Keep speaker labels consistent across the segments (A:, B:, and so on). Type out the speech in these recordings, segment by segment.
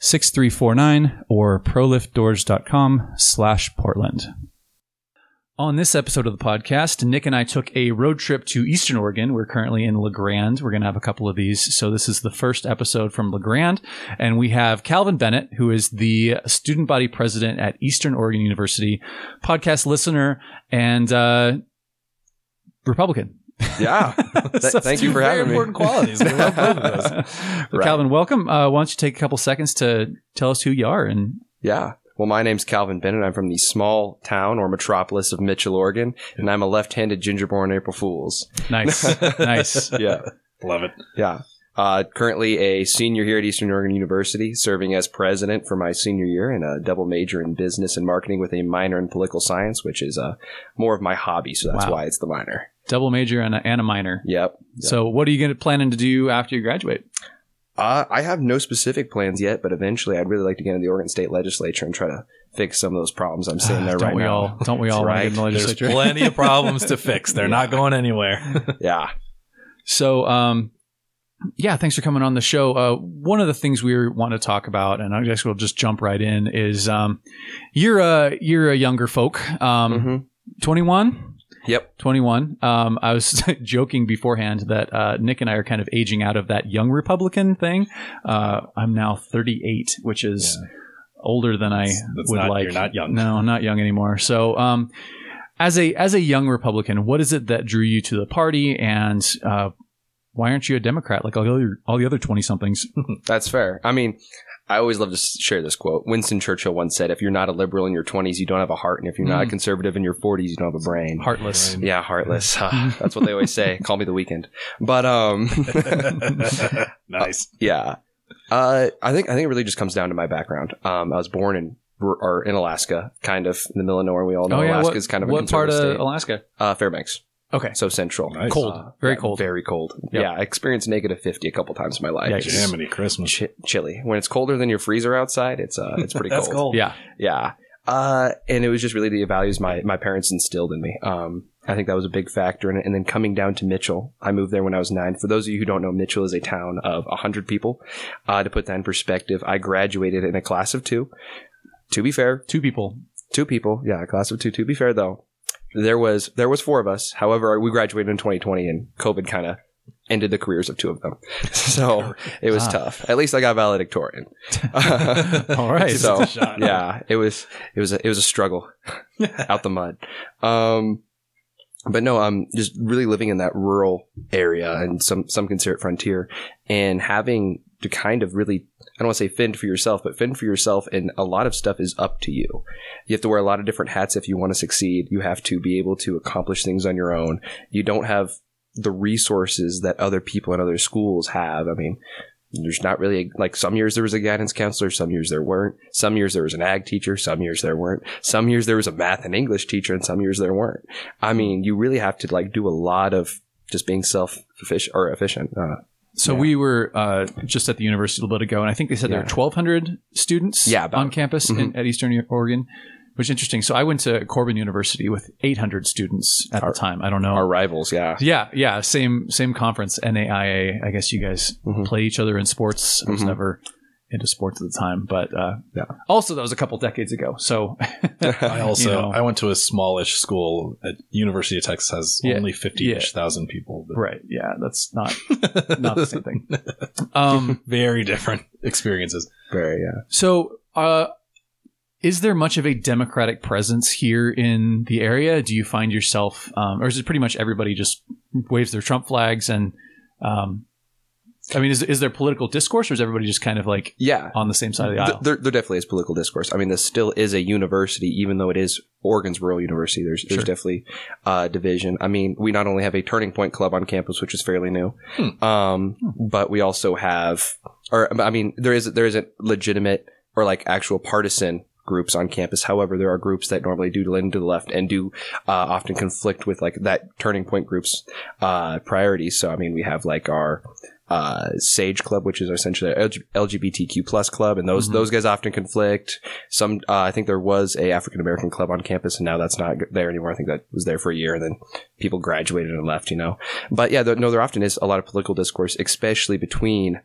A: 6349 or proliftdoors.com slash Portland. On this episode of the podcast, Nick and I took a road trip to Eastern Oregon. We're currently in La Grande. We're going to have a couple of these. So this is the first episode from La Grande. And we have Calvin Bennett, who is the student body president at Eastern Oregon University, podcast listener, and uh, Republican.
B: Yeah. Th-
A: So
B: thank you for having me.
C: important qualities. We love both of those.
B: Right.
A: Calvin, welcome. Uh, why don't you take a couple seconds to tell us who you are and
B: Yeah. Well, my name's Calvin Bennett. I'm from the small town or metropolis of Mitchell, Oregon, and I'm a left-handed gingerborn April Fools.
A: nice, nice.
B: Yeah.
C: Love it.
B: Yeah. Uh, currently a senior here at Eastern Oregon University, serving as president for my senior year and a double major in business and marketing with a minor in political science, which is uh, more of my hobby. So that's
A: Wow.
B: why it's the minor.
A: Double major and a, and a minor.
B: Yep.
A: So, what are you going to planning to do after you graduate?
B: Uh, I have no specific plans yet, but eventually I'd really like to get into the Oregon State Legislature and try to fix some of those problems I'm seeing there
A: don't
B: right
A: we
B: now.
A: all? Don't we all want to get in the
B: Right.
C: There's
A: legislature?
C: plenty of problems to fix. They're not going anywhere.
B: Yeah.
A: So, um, yeah, thanks for coming on the show. Uh, one of the things we want to talk about, and I guess we'll just jump right in, is um, you're a you're a younger folk, um,
B: hmm
A: 21.
B: Yep.
A: 21. Um, I was joking beforehand that uh, Nick and I are kind of aging out of that young Republican thing. Uh, I'm now 38, which is older than I
C: That's
A: would
C: not-
A: like.
C: you're not young.
A: No, not young anymore. So, um, as a as a young Republican, what is it that drew you to the party, and uh, why aren't you a Democrat like all the other all the other 20 somethings?
B: That's fair. I mean, I always love to share this quote. Winston Churchill once said, "If you're not a liberal in your 20s, you don't have a heart, and if you're not a
A: Mm.
B: conservative in your 40s, you don't have a brain."
A: Heartless.
B: Yeah, heartless. Ah, That's what they always say. Call me the Weeknd. But um,
C: nice.
B: yeah, uh, I think I think it really just comes down to my background. Um, I was born in or in Alaska, kind of in the middle of nowhere. We all know Alaska
A: Oh, what,
B: is kind of a
A: what part of
B: conservative state.
A: Alaska?
B: Uh, Fairbanks,
A: Okay,
B: so central.
C: Nice.
A: cold,
B: Uh,
A: very
B: yeah,
A: cold.
B: Very cold.
A: Yep.
B: Yeah, I experienced negative 50 a couple times in my life.
A: Yikes.
B: It's
C: Jiminy Christmas.
B: chi- chilly. When it's colder than your freezer outside, it's uh, it's pretty
C: That's
B: cold.
C: cold.
A: yeah,
B: Yeah. Uh, and it was just really the values my, my parents instilled in me. Um, I think that was a big factor in it. And then coming down to Mitchell, I moved there when I was nine. For those of you who don't know, Mitchell is a town of 100 people. Uh, to put that in perspective, I graduated in a class of two. To be fair,
A: two people.
B: two people. Yeah, a class of two. To be fair, though, there was there was four of us. However, we graduated in 2020, and COVID kind of ended the careers of two of them. So it was
A: Ah.
B: tough. At least I got valedictorian.
A: All right.
B: So
C: It's a shot.
B: yeah, it was it was a, it was a struggle out the mud. Um, but no, I'm just really living in that rural area, and some some consider it frontier, and having to kind of really I don't want to say fend for yourself, but fend for yourself, and a lot of stuff is up to you. You have to wear a lot of different hats if you want to succeed. You have to be able to accomplish things on your own. You don't have the resources that other people in other schools have. I mean, there's not really like some years there was a guidance counselor, some years there weren't. Some years there was an ag teacher, some years there weren't. Some years there was a math and English teacher, and some years there weren't. I mean, you really have to like do a lot of just being self efficient or efficient. Uh,
A: So
B: Yeah.
A: we were uh, just at the university a little bit ago, and I think they said there
B: Yeah.
A: are 1,200 students
B: Yeah, about.
A: on campus in, at Eastern Oregon, which is interesting. So I went to Corban University with 800 students at
B: Our-
A: the time. I don't know.
B: our rivals, yeah.
A: yeah, yeah, same same conference, NAIA. I guess you guys
B: Mhm.
A: play each other in sports. I was
B: Mhm.
A: never into sports at the time, but uh,
B: Yeah.
A: also that was a couple decades ago. So
C: I also
A: You know.
C: I went to a smallish school at University of Texas has
A: Yeah.
C: only fifty ish thousand people. But
A: right, yeah, that's not not the same thing. Um,
C: Very different experiences.
B: Very, yeah.
A: So, uh, is there much of a democratic presence here in the area? Do you find yourself, um, or is it pretty much everybody just waves their Trump flags and, um, I mean, is, is there political discourse or is everybody just kind of like
B: Yeah.
A: on the same side of the
B: Th-
A: aisle?
B: There, there definitely is political discourse. I mean, this still is a university, even though it is Oregon's Rural University. There's there's
A: Sure.
B: definitely uh, division. I mean, we not only have a Turning Point Club on campus, which is fairly new, um, but we also have, or I mean, there is there isn't legitimate or like actual partisan groups on campus. However, there are groups that normally do lean to the left and do uh, often conflict with like that Turning Point group's uh, priorities. So, I mean, we have like our uh, Sage Club, which is essentially an LGBTQ plus club, and those
A: Mhm.
B: those guys often conflict. Some, uh, I think there was a African American club on campus, and now that's not there anymore. I think that was there for a year, and then people graduated and left. You know, but yeah, there, no, there often is a lot of political discourse, especially between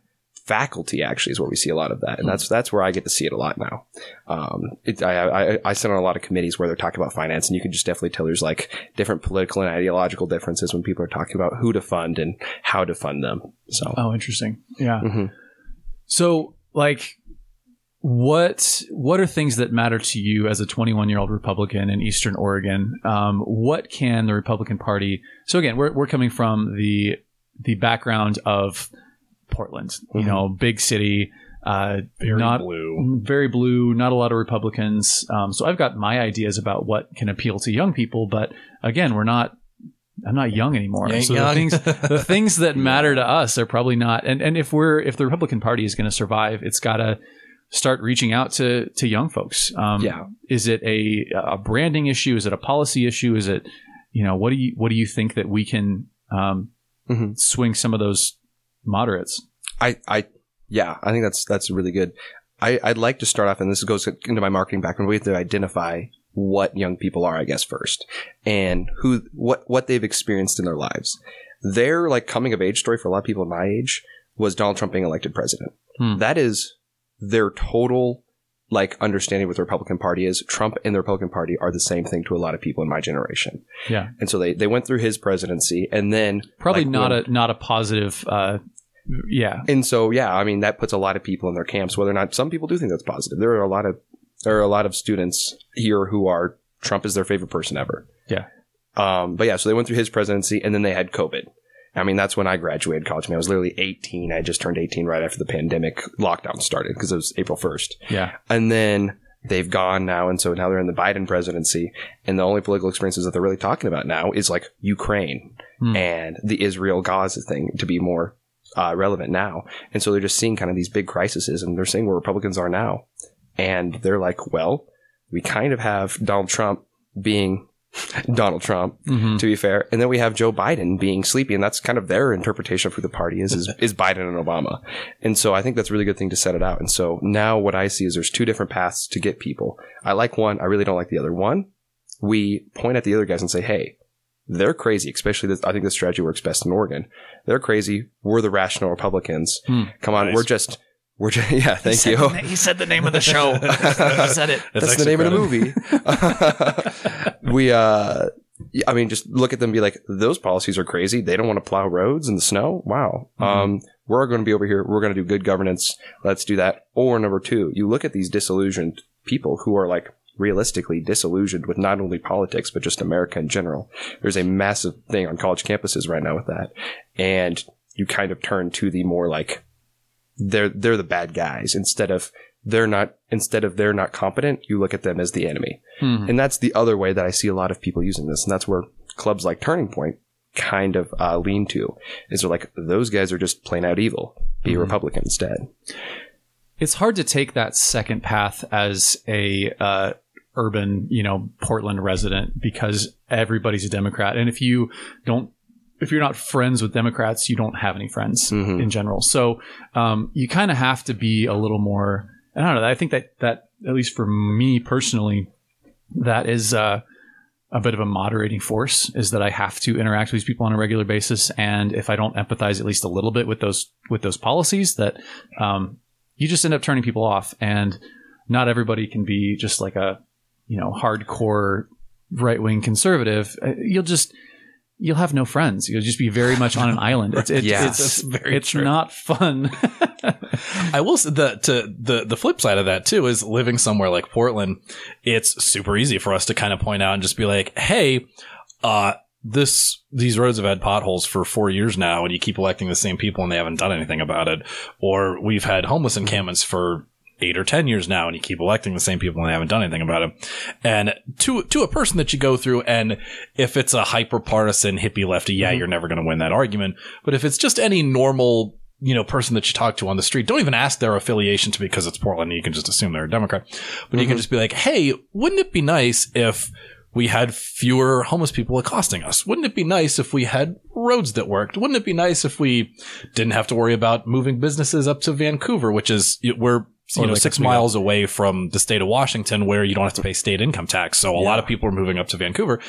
B: faculty. Actually, is where we see a lot of that, and that's that's where I get to see it a lot now. Um, it, I, I I sit on a lot of committees where they're talking about finance, and you can just definitely tell there's like different political and ideological differences when people are talking about who to fund and how to fund them. So.
A: Oh, interesting. Yeah.
B: Mhm.
A: So, like, what what are things that matter to you as a 21 year old Republican in Eastern Oregon? Um, what can the Republican Party? So again, we're we're coming from the the background of Portland, you
B: Mhm.
A: know, big city, uh,
C: Very
A: not
C: blue.
A: very blue, not a lot of Republicans. Um, so I've got my ideas about what can appeal to young people, but again, we're not. I'm not young anymore.
C: You
A: so
C: young.
A: the things the things that matter to us are probably not. And and if we're if the Republican Party is going to survive, it's got to start reaching out to to young folks. Um,
B: Yeah.
A: Is it a a branding issue? Is it a policy issue? Is it you know what do you what do you think that we can um,
B: Mhm.
A: swing some of those moderates?
B: I, I, yeah, I think that's that's really good. I, I'd like to start off, and this goes into my marketing background. We have to identify what young people are, I guess, first, and who, what, what they've experienced in their lives. Their like coming of age story for a lot of people my age was Donald Trump being elected president.
A: Hmm.
B: That is their total like understanding what the Republican Party is. Trump and the Republican Party are the same thing to a lot of people in my generation,
A: Yeah,
B: and so they they went through his presidency, and then
A: probably
B: like,
A: not
B: when-
A: a not a positive. Uh, yeah,
B: and so, yeah, I mean, that puts a lot of people in their camps, whether or not some people do think that's positive. There are a lot of, there are a lot of students here who are Trump is their favorite person ever.
A: Yeah.
B: Um, but yeah, so they went through his presidency and then they had COVID. I mean, that's when I graduated college. I, mean, I was literally 18. I just turned 18 right after the pandemic lockdown started because it was April 1st.
A: yeah.
B: And then they've gone now. And so now they're in the Biden presidency. And the only political experiences that they're really talking about now is like Ukraine
A: Hmm.
B: and the Israel Gaza thing to be more uh, relevant now. And so they're just seeing kind of these big crises and they're seeing where Republicans are now. And they're like, well, we kind of have Donald Trump being Donald Trump,
A: Mhm.
B: to be fair. And then we have Joe Biden being sleepy. And that's kind of their interpretation of who the party is, is, is Biden and Obama. And so I think that's a really good thing to set it out. And so now what I see is there's two different paths to get people. I like one. I really don't like the other. One, we point at the other guys and say, hey, they're crazy, especially this, I think this strategy works best in Oregon. They're crazy. We're the rational Republicans.
A: Hmm.
B: Come on.
C: Nice.
B: We're just, we're just, yeah, thank you.
A: he said the name of the show. he said it.
B: That's, the name of the movie. we, uh, I mean, just look at them and be like, those policies are crazy. They don't want to plow roads in the snow. Wow. Um, we're going to be over here. We're going to do good governance. Let's do that. Or number two, you look at these disillusioned people who are like realistically disillusioned with not only politics, but just America in general. There's a massive thing on college campuses right now with that. And you kind of turn to the more like, they're, they're the bad guys instead of, they're not, instead of they're not competent, you look at them as the enemy.
A: Mhm.
B: And that's the other way that I see a lot of people using this. And that's where clubs like Turning Point kind of uh, lean to is they're like, those guys are just plain out evil. Be a
A: Mhm.
B: Republican instead.
A: it's hard to take that second path as a uh, urban, you know, Portland resident because everybody's a Democrat, and if you don't, if you're not friends with Democrats, you don't have any friends
B: Mhm.
A: in general. So um, you kind of have to be a little more. I don't know. I think that that at least for me personally, that is. Uh, a bit of a moderating force is that I have to interact with these people on a regular basis, and if I don't empathize at least a little bit with those with those policies, that um, you just end up turning people off. And not everybody can be just like a you know hardcore right wing conservative. Uh, You'll just you'll have no friends. You'll just be very much on an island. It's, it's,
B: Yeah.
A: it's,
C: very
A: it's
C: true.
A: not fun.
C: I will say the to the the flip side of that too is living somewhere like Portland. It's super easy for us to kind of point out and just be like, "Hey, uh, this these roads have had potholes for four years now, and you keep electing the same people, and they haven't done anything about it." Or we've had homeless encampments for eight or ten years now, and you keep electing the same people, and they haven't done anything about it. And to to a person that you go through, and if it's a hyper partisan hippie lefty, yeah, mm-hmm. you're never going to win that argument. But if it's just any normal you know, person that you talk to on the street. Don't even ask their affiliation to because it's Portland. You can just assume they're a Democrat. But you can mm-hmm. just be like, hey, wouldn't it be nice if we had fewer homeless people accosting us? Wouldn't it be nice if we had roads that worked? Wouldn't it be nice if we didn't have to worry about moving businesses up to Vancouver, which is, we're, you
A: Or
C: know,
A: like
C: six miles away from the state of Washington where you don't have to pay state income tax. So a lot of people are moving up to Vancouver.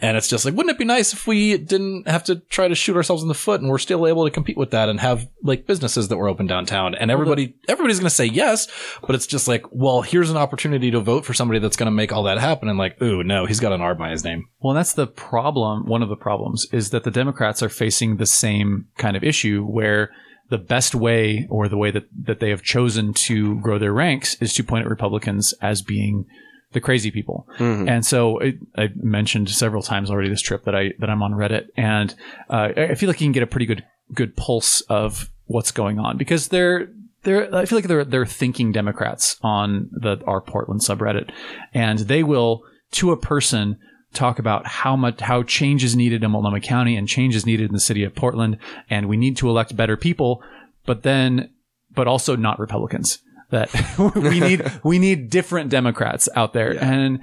C: And it's just like, wouldn't it be nice if we didn't have to try to shoot ourselves in the foot and we're still able to compete with that and have like businesses that were open downtown? And everybody, everybody's going to say yes, but it's just like, well, here's an opportunity to vote for somebody that's going to make all that happen. And like, ooh, no, he's got an R by his name.
A: Well, that's the problem. One of the problems is that the Democrats are facing the same kind of issue where the best way or the way that, that they have chosen to grow their ranks is to point at Republicans as being the crazy people. And so it, I mentioned several times already this trip that I that I'm on Reddit, and uh, I I feel like you can get a pretty good good pulse of what's going on because they're they're I feel like they're they're thinking Democrats on the our Portland subreddit, and they will to a person talk about how much how change is needed in Multnomah County and change is needed in the city of Portland, and we need to elect better people, but then but also not Republicans. That we need we need different Democrats out there, and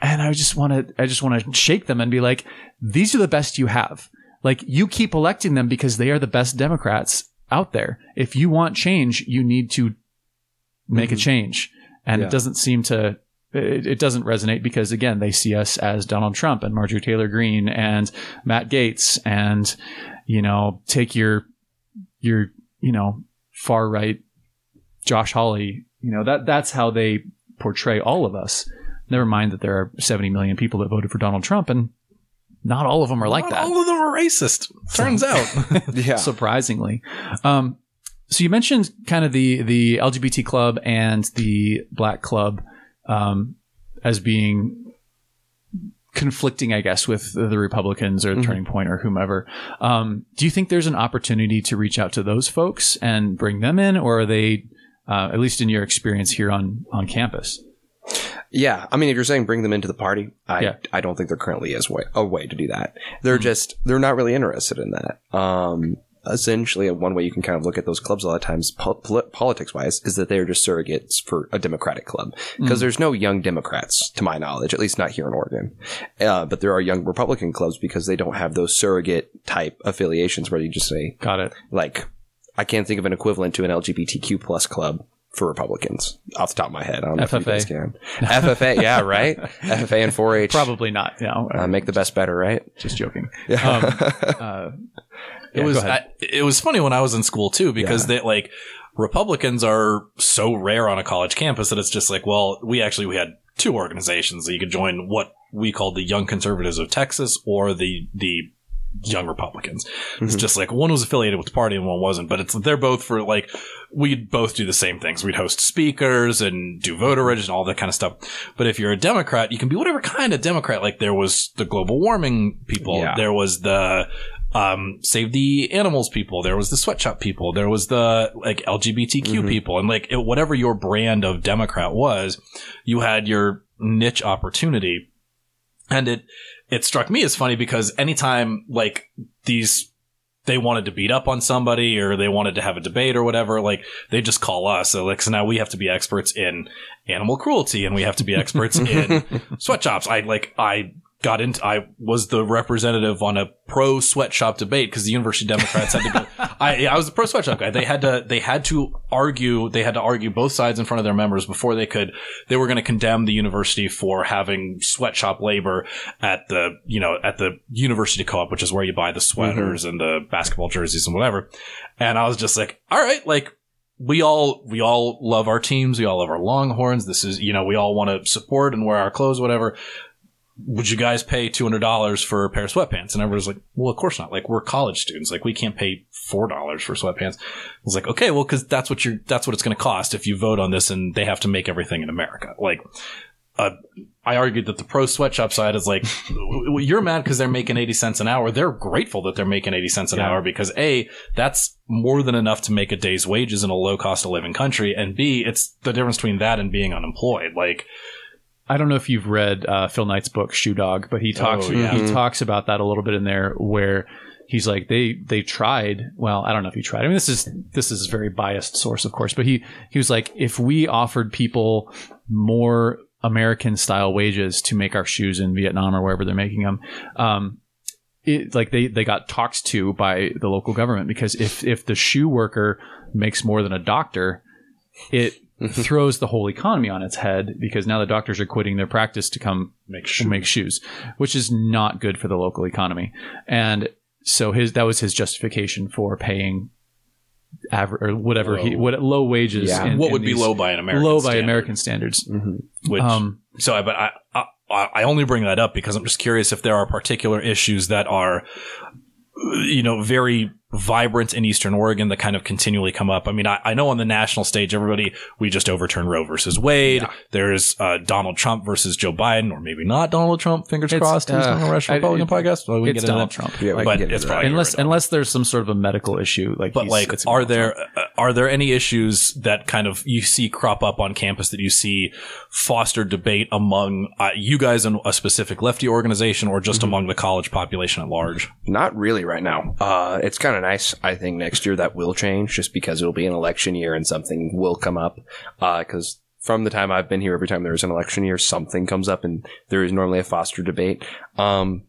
A: and I just want to I just want to shake them and be like, these are the best you have. Like you keep electing them because they are the best Democrats out there. If you want change, you need to make a mm-hmm. change, and
B: Yeah.
A: it doesn't seem to. It, it doesn't resonate because again they see us as Donald Trump and Marjorie Taylor Greene and Matt Gaetz and you know take your your you know far right Josh Hawley you know that that's how they portray all of us never mind that there are 70 million people that voted for Donald Trump and not all of them are like
C: Not
A: that
C: All of them are racist. Turns out.
B: Yeah.
A: surprisingly. Um, so you mentioned kind of the the LGBT club and the black club um, as being conflicting, I guess, with the Republicans or Turning Point or whomever. Um, do you think there's an opportunity to reach out to those folks and bring them in, or are they, uh, at least in your experience here on on campus?
B: Yeah, I mean, if you're saying bring them into the party, I
A: Yeah.
B: I don't think there currently is way, a way to do that. They're just they're not really interested in that. Um, essentially, one way you can kind of look at those clubs a lot of times, pol- politics wise, is that they're just surrogates for a Democratic club because there's no young Democrats, to my knowledge, at least not here in Oregon. Uh, but there are young Republican clubs because they don't have those surrogate type affiliations where you just say
A: Got it.
B: like I can't think of an equivalent to an LGBTQ plus club for Republicans off the top of my head. I don't know if you
A: FFA.
B: guys can. FFA, yeah, right. FFA and 4-H.
A: Probably not. No,
B: Uh, make the best better, right?
A: just joking.
B: Yeah.
A: Um, uh,
C: It
A: yeah,
C: was. I, it was funny when I was in school too because they like Republicans are so rare on a college campus that it's just like well we actually we had two organizations that you could join what we called the Young Conservatives of Texas or the the Young Republicans. It's mm-hmm. just like one was affiliated with the party and one wasn't, but it's they're both for like we'd both do the same things. We'd host speakers and do voter registration, all that kind of stuff. But if you're a Democrat, you can be whatever kind of Democrat. Like there was the global warming people,
B: Yeah.
C: there was the um, save the animals people. There was the sweatshop people. There was the like LGBTQ people, and like it, whatever your brand of Democrat was, you had your niche opportunity. And it it struck me as funny because anytime like these they wanted to beat up on somebody or they wanted to have a debate or whatever, like they just call us. So like so now we have to be experts in animal cruelty and we have to be experts in sweatshops. I like I got into I was the representative on a pro sweatshop debate because the University Democrats had to go I I was the pro sweatshop guy. They had to they had to argue they had to argue both sides in front of their members before they could they were going to condemn the university for having sweatshop labor at the you know at the university co-op which is where you buy the mm-hmm. sweaters and the basketball jerseys and whatever. And I was just like, all right, like we all we all love our teams. We all love our Longhorns. This is you know we all want to support and wear our clothes, whatever. Would you guys pay two hundred dollars for a pair of sweatpants? And everyone's like, well, of course not. Like we're college students. Like we can't pay four dollars for sweatpants. I was like, okay, well, because that's what you're that's what it's going to cost if you vote on this, and they have to make everything in America. Like, uh, I argued that the pro sweatshop side is like, you're mad because they're making 80 cents an hour. They're grateful that they're making 80 cents an
A: Yeah.
C: hour because A, that's more than enough to make a day's wages in a low cost of living country. And B, it's the difference between that and being unemployed. Like,
A: I don't know if you've read uh, Phil Knight's book Shoe Dog, but he talks
C: Oh, yeah.
A: he talks about that a little bit in there where he's like they they tried well I don't know if he tried I mean this is this is a very biased source of course but he he was like if we offered people more American style wages to make our shoes in Vietnam or wherever they're making them um it, like they, they got talked to by the local government because if, if the shoe worker makes more than a doctor, it throws the whole economy on its head because now the doctors are quitting their practice to come
C: make sure.
A: make shoes, which is not good for the local economy. And so his that was his justification for paying average or whatever he
C: Low.
A: what low wages.
B: Yeah.
A: in-
C: what
A: in
C: would be low by an American
A: low by American standards.
C: Which,
A: Um,
C: so, I- but I, I, I only bring that up because I'm just curious if there are particular issues that are, you know, very vibrant in Eastern Oregon that kind of continually come up. I mean, I, I know on the national stage, everybody, we just overturned Roe versus Wade. There's uh, Donald Trump versus Joe Biden, or maybe not Donald Trump. Fingers
A: It's,
C: crossed. He's
A: uh,
C: on the Russian
A: I-
C: Republican
A: it-
C: podcast. Well, we
A: it's
C: get
A: Donald. Trump.
B: Yeah,
C: But
B: get
C: it's probably
A: unless unless there's some sort of a medical issue like
C: But like, are
A: Donald
C: there uh, are there any issues that kind of you see crop up on campus that you see foster debate among uh, you guys in a specific lefty organization or
A: Mm-hmm.
C: just among the college population at large?
B: Not really right now. Uh, it's kind of nice. I think next year that will change just because it'll be an election year and something will come up. Because from the time I've been here, every time there's an election year, something comes up and there is normally a foster debate. Um,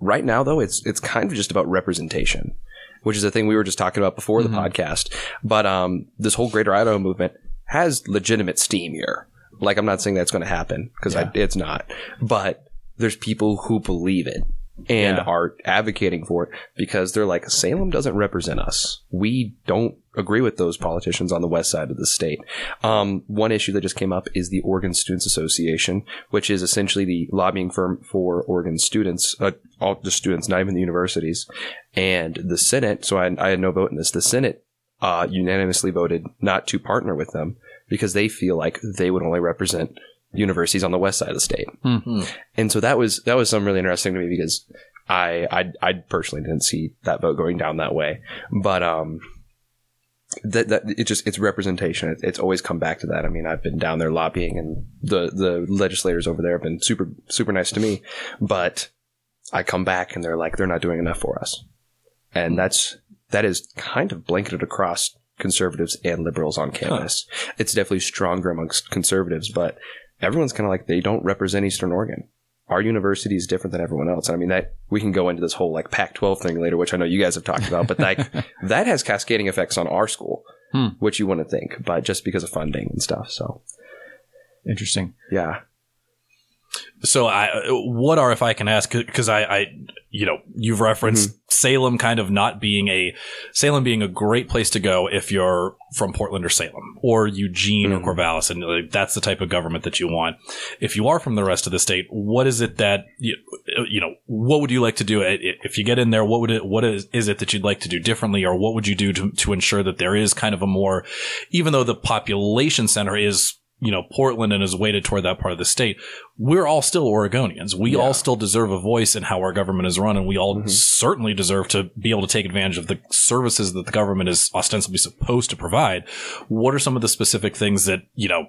B: right now, though, it's it's kind of just about representation, which is a thing we were just talking about before the podcast. But um, this whole Greater Idaho movement has legitimate steam here. Like, I'm not saying that's going to happen because it's not, but there's people who believe it and
A: Yeah.
B: are advocating for it because they're like Salem doesn't represent us. We don't agree with those politicians on the west side of the state. Um, one issue that just came up is the Oregon Students Association, which is essentially the lobbying firm for Oregon students, uh, all the students, not even the universities, and the Senate. So I, I had no vote in this. The Senate uh, unanimously voted not to partner with them because they feel like they would only represent universities on the west side of the state.
A: Hmm.
B: And so that was that was something really interesting to me because I I, I personally didn't see that vote going down that way, but um. That, that it just it's representation. It, it's always come back to that. I mean, I've been down there lobbying, and the the legislators over there have been super super nice to me. But I come back, and they're like, they're not doing enough for us, and that's that is kind of blanketed across conservatives and liberals on campus. It's definitely stronger amongst conservatives, but everyone's kind of like they don't represent Eastern Oregon. Our university is different than everyone else. I mean, that we can go into this whole like Pac-12 thing later, which I know you guys have talked about, but like that has cascading effects on our school,
A: Hmm.
B: which you wouldn't think, but just because of funding and stuff. So
A: Interesting.
B: yeah,
C: So, I what are if I can ask because I, I you know you've referenced Salem kind of not being a Salem being a great place to go if you're from Portland or Salem or Eugene
B: Mhm.
C: or Corvallis and like, that's the type of government that you want. If you are from the rest of the state, what is it that you, you know what would you like to do if you get in there? What would it what is is it that you'd like to do differently or what would you do to to ensure that there is kind of a more even though the population center is you know Portland and is weighted toward that part of the state, we're all still Oregonians. We all still deserve a voice in how our government is run, and we all mm-hmm. certainly deserve to be able to take advantage of the services that the government is ostensibly supposed to provide. What are some of the specific things that you know?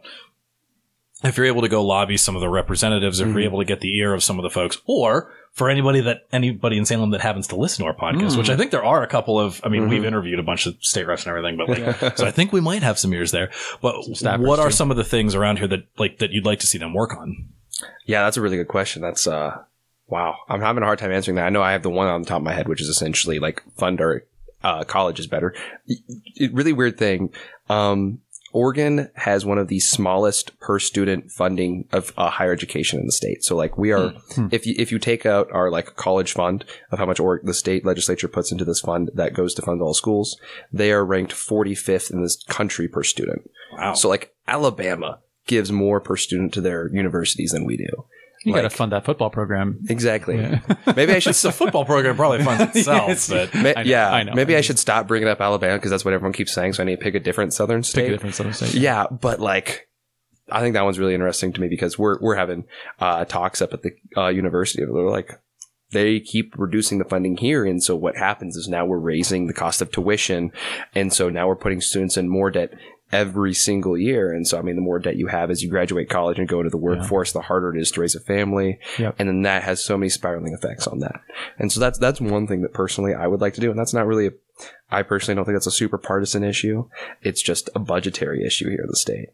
C: If you're able to go lobby some of the representatives, if you're able to get the ear of some of the folks, or for anybody that anybody in Salem that happens to listen to our podcast, which I think there are a couple of. I mean, we've interviewed a bunch of state reps and everything, but like, so I think we might have some ears there. But what are
A: too.
C: some of the things around here that like that you'd like to see them work on?
B: yeah, that's a really good question. That's uh, wow. I'm having a hard time answering that. I know I have the one on the top of my head, which is essentially like fund our uh, college is better. It, really weird thing. Um, Oregon has one of the smallest per student funding of uh, higher education in the state. So like we are, if you if you take out our like college fund of how much or- the state legislature puts into this fund that goes to fund all schools, they are ranked 45th in this country per student.
C: Wow.
B: So like Alabama gives more per student to their universities than we do.
A: You got to fund that football program.
B: Exactly.
A: Yeah.
B: Maybe I should.
C: the football program probably funds itself,
A: Yes.
C: but
B: Ma-
A: I know,
B: yeah,
A: I know.
B: maybe I should stop bringing up Alabama because that's what everyone keeps saying. So I need to pick a different Southern state.
A: Pick a different Southern state.
B: Yeah, but like, I think that one's really interesting to me because we're we're having uh, talks up at the uh, university. They're like, they keep reducing the funding here, and so what happens is now we're raising the cost of tuition, and so now we're putting students in more debt every single year. And so, I mean, the more debt you have as you graduate college and go into the workforce, the harder it is to raise a family.
A: Yep.
B: And then that has so many spiraling effects on that. And so that's, that's one thing that personally I would like to do. And that's not really a, I personally don't think that's a super partisan issue. It's just a budgetary issue here in the state.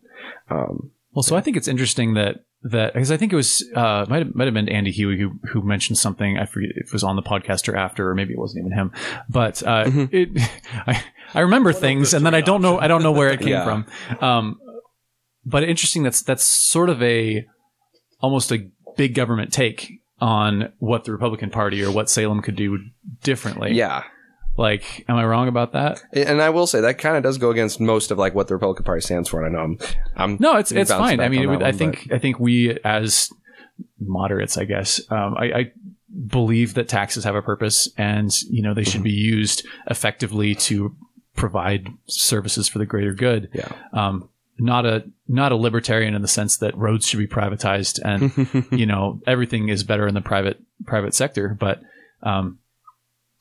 B: Um,
A: Well, so I think it's interesting that that because I think it was uh, might have, might have been Andy Huey who who mentioned something. I forget if it was on the podcast or after, or maybe it wasn't even him. But uh,
B: Mhm.
A: it, I I remember things, and then I don't know I don't know where it came
B: Yeah.
A: from. Um, but interesting. That's that's sort of a almost a big government take on what the Republican Party or what Salem could do differently.
B: yeah.
A: Like, am I wrong about that?
B: And I will say that kind of does go against most of like what the Republican Party stands for. And I know I'm, I'm
A: No, it's it's fine. I mean, it would,
B: that
A: I
B: one,
A: think I think we as moderates, I guess, um, I, I believe that taxes have a purpose, and you know they should be used effectively to provide services for the greater good.
B: Yeah.
A: Um, not a not a libertarian in the sense that roads should be privatized and you know everything is better in the private private sector, but um,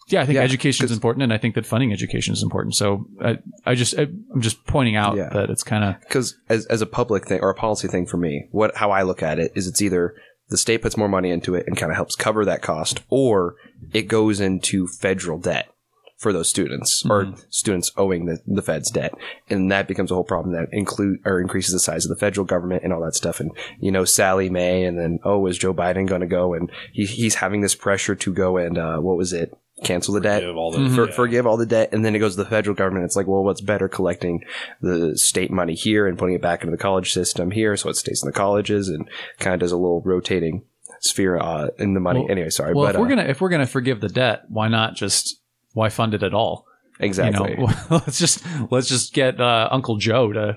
A: yeah, I think
B: Yeah,
A: education is important, and I think that funding education is important. So I, I just I, I'm just pointing out
B: Yeah.
A: that it's kind of
B: because as, as a public thing or a policy thing for me, what how I look at it is it's either the state puts more money into it and kind of helps cover that cost, or it goes into federal debt for those students or students owing the, the Fed's debt, and that becomes a whole problem that include or increases the size of the federal government and all that stuff. And you know, Sallie Mae, and then oh, is Joe Biden going to go? And he, he's having this pressure to go and uh, what was it? Cancel the debt
C: all the
A: Mhm.
B: for,
C: yeah.
B: forgive all the debt, and then it goes to the federal government. It's like, well, what's better, collecting the state money here and putting it back into the college system here, so it stays in the colleges and kind of does a little rotating sphere uh, in the money.
A: Well-
B: anyway, sorry,
A: Well,
B: but
A: if we're
B: uh,
A: gonna if we're gonna forgive the debt, why not just why fund it at all?
B: exactly.
A: You know, let's just let's just get uh, Uncle Joe to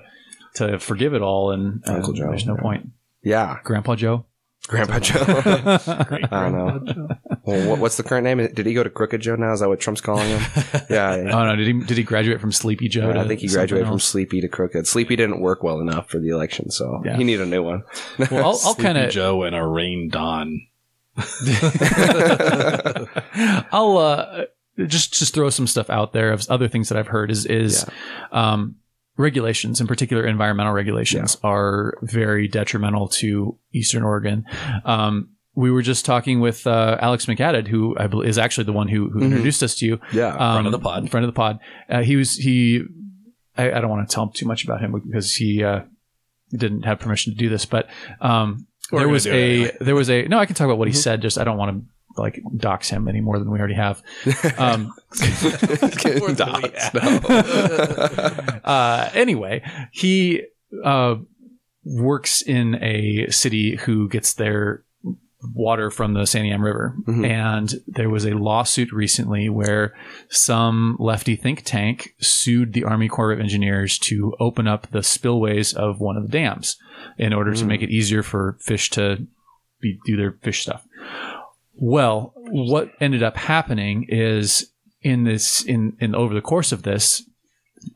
A: to forgive it all, and uh,
B: Uncle Joe,
A: There's no
B: yeah.
A: point.
B: yeah,
A: Grandpa Joe.
B: Grandpa Joe.
A: I
B: I don't know. well, what, what's the current name? Did he go to Crooked Joe now? Is that what Trump's calling him? yeah. yeah.
A: Oh no! Did he did he graduate from Sleepy Joe?
B: Yeah, I think he graduated from? Sleepy to Crooked. Sleepy didn't work well enough for the election, so
A: Yeah.
B: he needed a new one.
A: Well, I'll, I'll kind of
C: Joe and a rain Don.
A: I'll uh, just just throw some stuff out there of other things that I've heard is is um, regulations, in particular environmental regulations, are very detrimental to Eastern Oregon. Um, we were just talking with uh, Alex McAdded, who I believe is actually the one who, who
B: Mhm.
A: introduced us to you.
B: yeah.
A: Um,
C: Friend of the pod.
A: Friend of the pod. Uh, he was he. I, I don't want to tell too much about him because he uh, didn't have permission to do this, but um, there was a
C: anyway.
A: there was a no. I can talk about what he
B: Mhm.
A: said. Just I don't want to like dox him any more than we already have. Um,
C: More than we have.
B: no.
A: uh, anyway, he uh, works in a city who gets their water from the Santiam River.
B: Mhm.
A: And there was a lawsuit recently where some lefty think tank sued the Army Corps of Engineers to open up the spillways of one of the dams in order to
B: Mm.
A: make it easier for fish to be, do their fish stuff. Well, what ended up happening is in this in in over the course of this,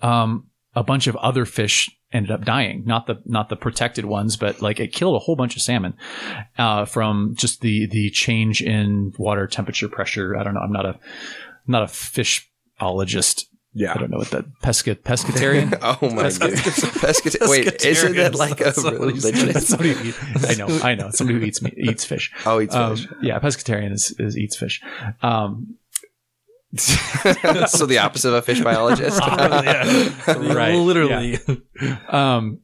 A: um, a bunch of other fish ended up dying. Not the not the protected ones, but like it killed a whole bunch of salmon uh, from just the the change in water temperature pressure. I don't know. I'm not a not a fishologist. I don't know what that pesca pescatarian.
B: oh my god. Pescat- Wait, isn't that like a
C: That's what he said.
B: religion?
A: That's somebody who eat- I know. I know. Somebody who eats me, eats fish.
B: Oh, eats
A: Um,
B: fish.
A: yeah, pescatarian is, is eats fish. Um,
B: so the opposite of a fish biologist.
A: Right,
C: Literally.
A: Um,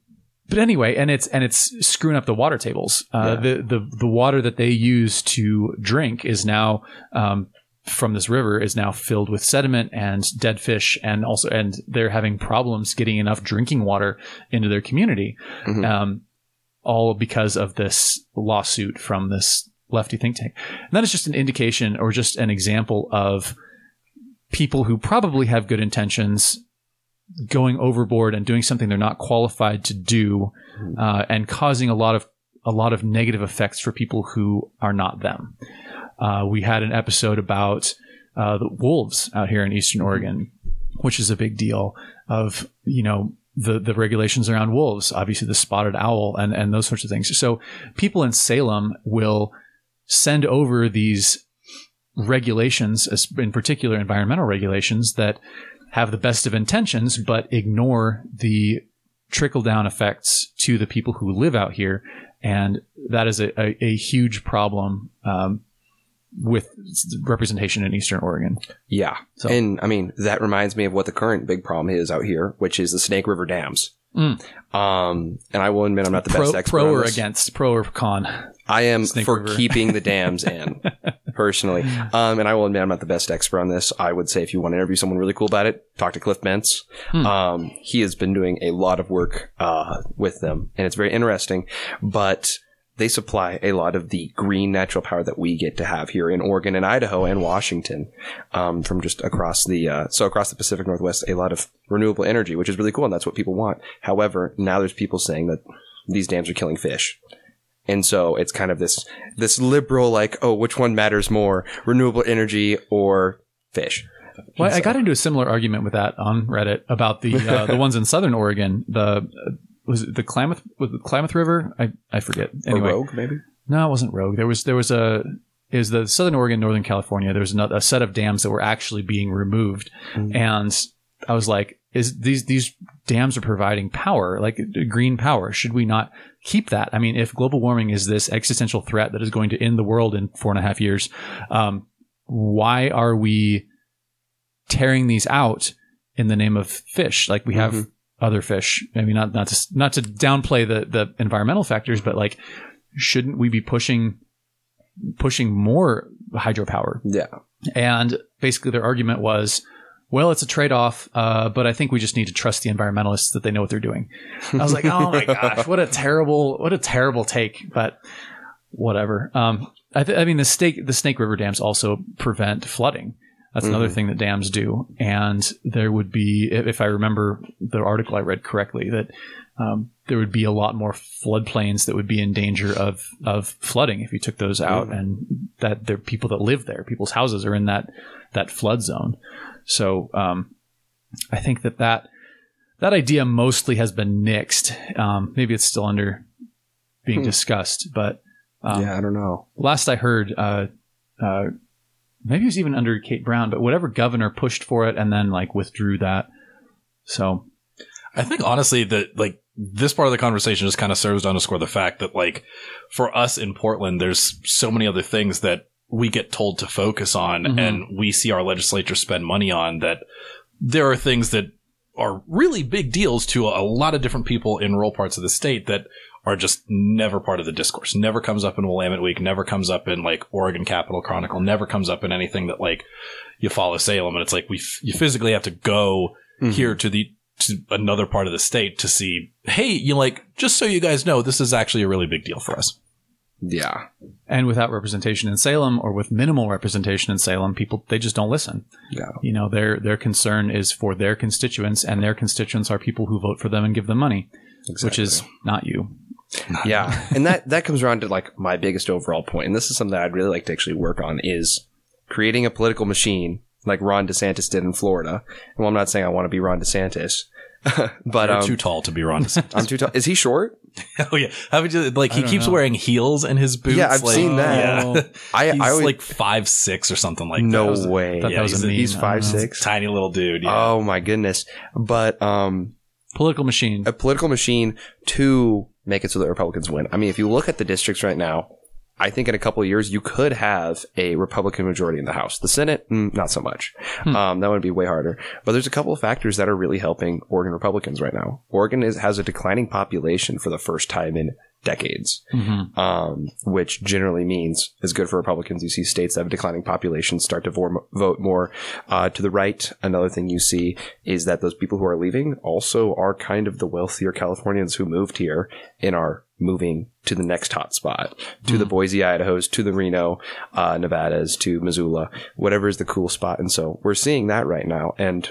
A: but anyway, and it's and it's screwing up the water tables. Uh,
B: Yeah.
A: The the the water that they use to drink is now um, from this river is now filled with sediment and dead fish, and also and they're having problems getting enough drinking water into their community,
B: Mhm.
A: um, all because of this lawsuit from this lefty think tank. And that is just an indication or just an example of people who probably have good intentions going overboard and doing something they're not qualified to do uh, and causing a lot of a lot of negative effects for people who are not them. Uh, we had an episode about uh, the wolves out here in Eastern Oregon, which is a big deal. Of you know the the regulations around wolves, obviously the spotted owl and and those sorts of things. So people in Salem will send over these regulations, in particular environmental regulations that have the best of intentions, but ignore the trickle down effects to the people who live out here, and that is a, a, a huge problem um, with representation in Eastern Oregon.
B: Yeah.
A: So-
B: And I mean, that reminds me of what the current big problem is out here, which is the Snake River dams.
A: Mm.
B: Um, and I will admit I'm not the
A: Pro,
B: best expert
A: pro or against, pro or con.
B: I am
A: Snake
B: for
A: River.
B: keeping the dams in, personally. Um, and I will admit I'm not the best expert on this. I would say if you want to interview someone really cool about it, talk to Cliff Bentz.
A: Hmm.
B: Um, he has been doing a lot of work uh, with them, and it's very interesting. But they supply a lot of the green natural power that we get to have here in Oregon and Idaho and Washington um, from just across the uh, so across the Pacific Northwest. A lot of renewable energy, which is really cool, and that's what people want. However, now there's people saying that these dams are killing fish. And so it's kind of this this liberal like, oh, which one matters more, renewable energy or fish?
A: Well, I got into a similar argument with that on Reddit about the uh, the ones in Southern Oregon. The uh, was it the Klamath was it Klamath River? I I forget. Anyway,
B: Or rogue, maybe?
A: no, it wasn't Rogue. There was there was a is the Southern Oregon, Northern California. There was another, a set of dams that were actually being removed,
B: Mm.
A: and I was like, is these these dams are providing power, like green power? Should we not keep that? I mean, if global warming is this existential threat that is going to end the world in four and a half years, um, why are we tearing these out in the name of fish? Like we have
B: Mhm.
A: Other fish. I mean, not not to not to downplay the the environmental factors, but like, shouldn't we be pushing pushing more hydropower?
B: Yeah.
A: And basically, their argument was, well, it's a trade off, uh, but I think we just need to trust the environmentalists that they know what they're doing. I was like, oh my gosh, what a terrible, what a terrible take, but whatever. Um, I, th- I mean, the snake, the Snake River dams also prevent flooding. That's another
B: Mhm.
A: thing that dams do. And there would be, if I remember the article I read correctly, that um, there would be a lot more floodplains that would be in danger of of flooding if you took those out,
B: Mhm.
A: and that there are people that live there, people's houses are in that that flood zone. So um, I think that that that idea mostly has been nixed. Um, maybe it's still under being
B: Hmm.
A: discussed, but um,
B: yeah, I don't know.
A: last I heard, uh, uh, maybe it was even under Kate Brown, but whatever governor pushed for it and then like withdrew that. So
C: I think honestly that like this part of the conversation just kind of serves to underscore the fact that like for us in Portland, there's so many other things that we get told to focus on
A: Mhm.
C: and we see our legislature spend money on that there are things that are really big deals to a lot of different people in rural parts of the state that are just never part of the discourse. Never comes up in Willamette Week, never comes up in like Oregon Capital Chronicle, never comes up in anything that like you follow Salem and it's like we f- you physically have to go
B: Mhm.
C: here to the to another part of the state to see hey you like just so you guys know this is actually a really big deal for us
B: Yeah.
A: and without representation in Salem or with minimal representation in Salem, people they just don't listen.
B: Yeah.
A: You know, their their concern is for their constituents, and their constituents are people who vote for them and give them money, which is not you.
B: yeah. And that that comes around to like my biggest overall point and this is something i'd really like to actually work on is creating a political machine like ron desantis did in florida. And well i'm not saying i want to be ron desantis but
C: you're
B: um,
C: too tall to be Ron DeSantis.
B: i'm too tall. Is he short?
C: Oh yeah. Haven't you like he keeps
A: know.
C: wearing heels in his boots
B: Yeah, I've
C: like,
B: seen that.
C: yeah.
B: i
C: he's
B: i always,
C: like five six or something like
B: no
C: that.
B: way.
A: Thought
C: Yeah,
A: was
C: he's
A: a
C: a-
B: he's five six?
C: Tiny little dude yeah.
B: Oh my goodness. But um
A: Political machine.
B: a political machine to make it so that Republicans win. I mean, if you look at the districts right now, I think in a couple of years you could have a Republican majority in the House. The Senate, mm, not so much. Um, that would be way harder. But there's a couple of factors that are really helping Oregon Republicans right now. Oregon is, has a declining population for the first time in decades,
A: Mhm.
B: um, which generally means is good for Republicans. You see states that have declining populations start to vor- vote more uh, to the right. Another thing you see is that those people who are leaving also are kind of the wealthier Californians who moved here and are moving to the next hot spot, to the Boise, Idaho's, to the Reno, uh, Nevadas, to Missoula, whatever is the cool spot. And so we're seeing that right now. And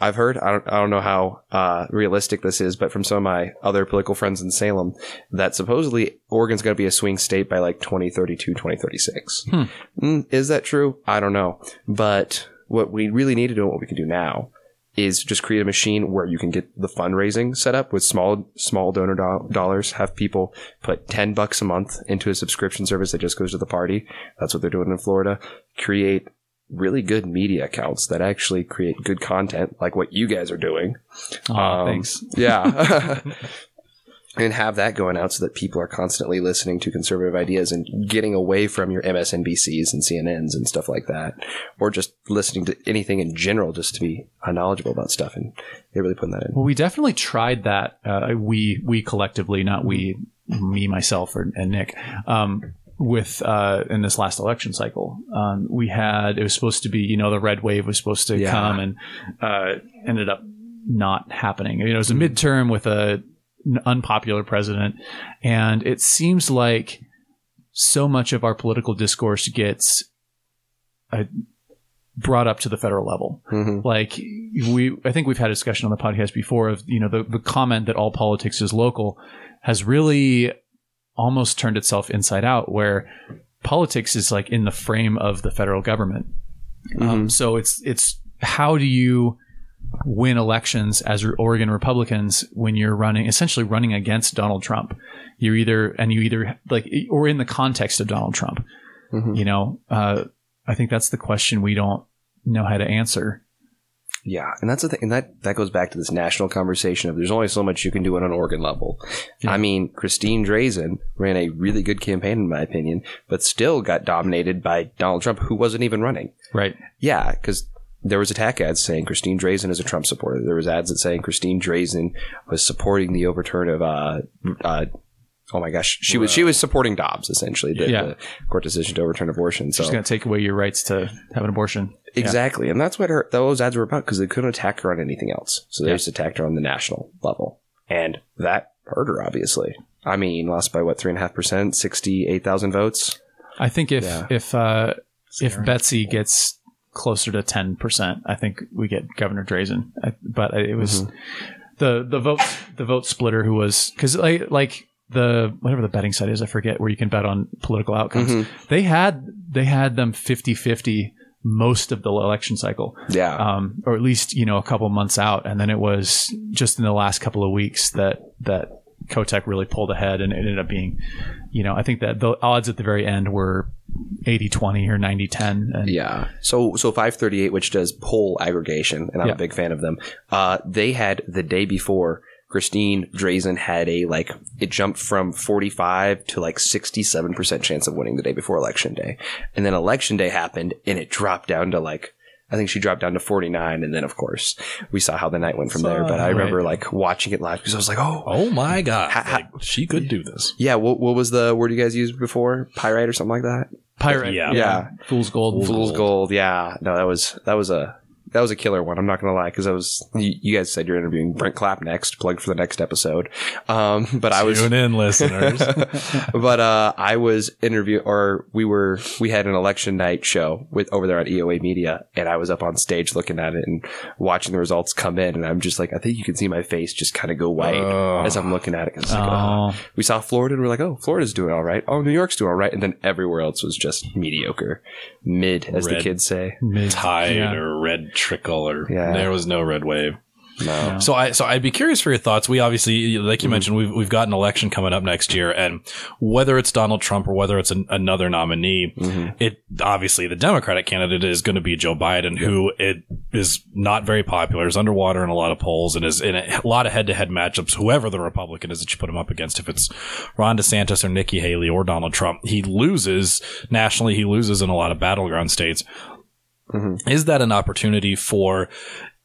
B: I've heard. I don't. I don't know how uh, realistic this is, but from some of my other political friends in Salem, that supposedly Oregon's going to be a swing state by like 2032, 2036.
A: Hmm.
B: Mm, is that true? I don't know. But what we really need to do, and what we can do now, is just create a machine where you can get the fundraising set up with small small donor do- dollars. Have people put ten bucks a month into a subscription service that just goes to the party. That's what they're doing in Florida. Create really good media accounts that actually create good content, like what you guys are doing.
A: Oh,
B: Um,
A: thanks.
B: Yeah. and have that going out so that people are constantly listening to conservative ideas and getting away from your MSNBCs and CNNs and stuff like that, or just listening to anything in general just to be uh, knowledgeable about stuff. And they're really putting that in.
A: Well, we definitely tried that. Uh, we we collectively, not we, me, myself, or, and Nick. Um, with uh, in this last election cycle, um, we had it was supposed to be you know the red wave was supposed to
B: Yeah.
A: come and uh, ended up not happening. You know, it was a midterm with a an unpopular president, and it seems like so much of our political discourse gets uh, brought up to the federal level
B: Mhm.
A: like we i think we've had a discussion on the podcast before of you know the, the comment that all politics is local has really almost turned itself inside out where politics is like in the frame of the federal government. Um, so it's it's how do you win elections as oregon republicans when you're running essentially running against donald trump? You're either and you either like or in the context of donald trump.
B: Mhm.
A: you know uh, i think that's the question we don't know how to answer
B: Yeah, and that's the thing, and that that goes back to this national conversation of there's only so much you can do on an Oregon level.
A: Yeah.
B: I mean, Christine Drazan ran a really good campaign, in my opinion, but still got dominated by Donald Trump, who wasn't even running.
A: right
B: Yeah, because there was attack ads saying Christine Drazan is a Trump supporter. There was ads that saying Christine Drazan was supporting the overturn of uh, uh oh my gosh, she was she was supporting Dobbs essentially, the,
A: Yeah.
B: the court decision to overturn abortion. So
A: She's going to take away your rights to have an abortion.
B: Exactly, and that's what her those ads were about because they couldn't attack her on anything else, so they
A: Yeah.
B: just attacked her on the national level, and that hurt her obviously. I mean, lost by what three and a half percent, sixty eight thousand votes.
A: I think if
B: Yeah.
A: if uh, if Betsy gets closer to ten percent, I think we get Governor Drazan. But it was the the vote the vote splitter who was because like like the whatever the betting site is, I forget where you can bet on political outcomes. They had they had them 50-50 most of the election cycle.
B: Yeah,
A: um, or at least you know a couple months out, and then it was just in the last couple of weeks that that Kotek really pulled ahead, and it ended up being, you know, I think that the odds at the very end were 80-20 or 90-10. And
B: yeah. So so five thirty eight, which does poll aggregation, and I'm
A: Yeah.
B: a big fan of them. Uh, they had the day before. Christine Drazan had a like it jumped from 45 to like 67% chance of winning the day before election day. And then election day happened and it dropped down to like I think she dropped down to 49 and then of course we saw how the night went from there, but I remember like watching it live because I was like, "Oh,
C: Oh my god!
B: Ha- ha-
C: Like, she could do this.
B: yeah, what, what was the word you guys used before? Pyrite or something like that?
A: Pirate,
C: Yeah.
B: Yeah.
A: Fool's Gold.
B: Fool's Gold. Yeah. No, that was that was a that was a killer one. I'm not gonna lie because I was you, you guys said you're interviewing Brent Clapp next. Plug for the next episode. Um, but I was
C: Tune in, listeners.
B: but uh, I was interview or we were we had an election night show with over there at EOU Media, and I was up on stage looking at it and watching the results come in, and I'm just like, I think you can see my face just kind of go white
C: Oh.
B: as I'm looking at it. 'cause it's like,
A: Oh.
B: oh. We saw Florida, and we're like, oh, Florida's doing all right. Oh, New York's doing all right, and then everywhere else was just mediocre, mid, as the kids say.
A: Mid-
C: Tide
A: yeah.
C: or red trickle or
B: Yeah.
C: there was no red wave.
B: No.
C: So I so I'd be curious for your thoughts. We obviously, like you mm-hmm. mentioned, we've we've got an election coming up next year, and whether it's Donald Trump or whether it's an, another nominee, mm-hmm. it obviously the Democratic candidate is going to be Joe Biden, who it is not very popular, is underwater in a lot of polls, and is in a lot of head to head matchups. Whoever the Republican is that you put him up against, if it's Ron DeSantis or Nikki Haley or Donald Trump, he loses nationally. He loses in a lot of battleground states. Mm-hmm. Is that an opportunity for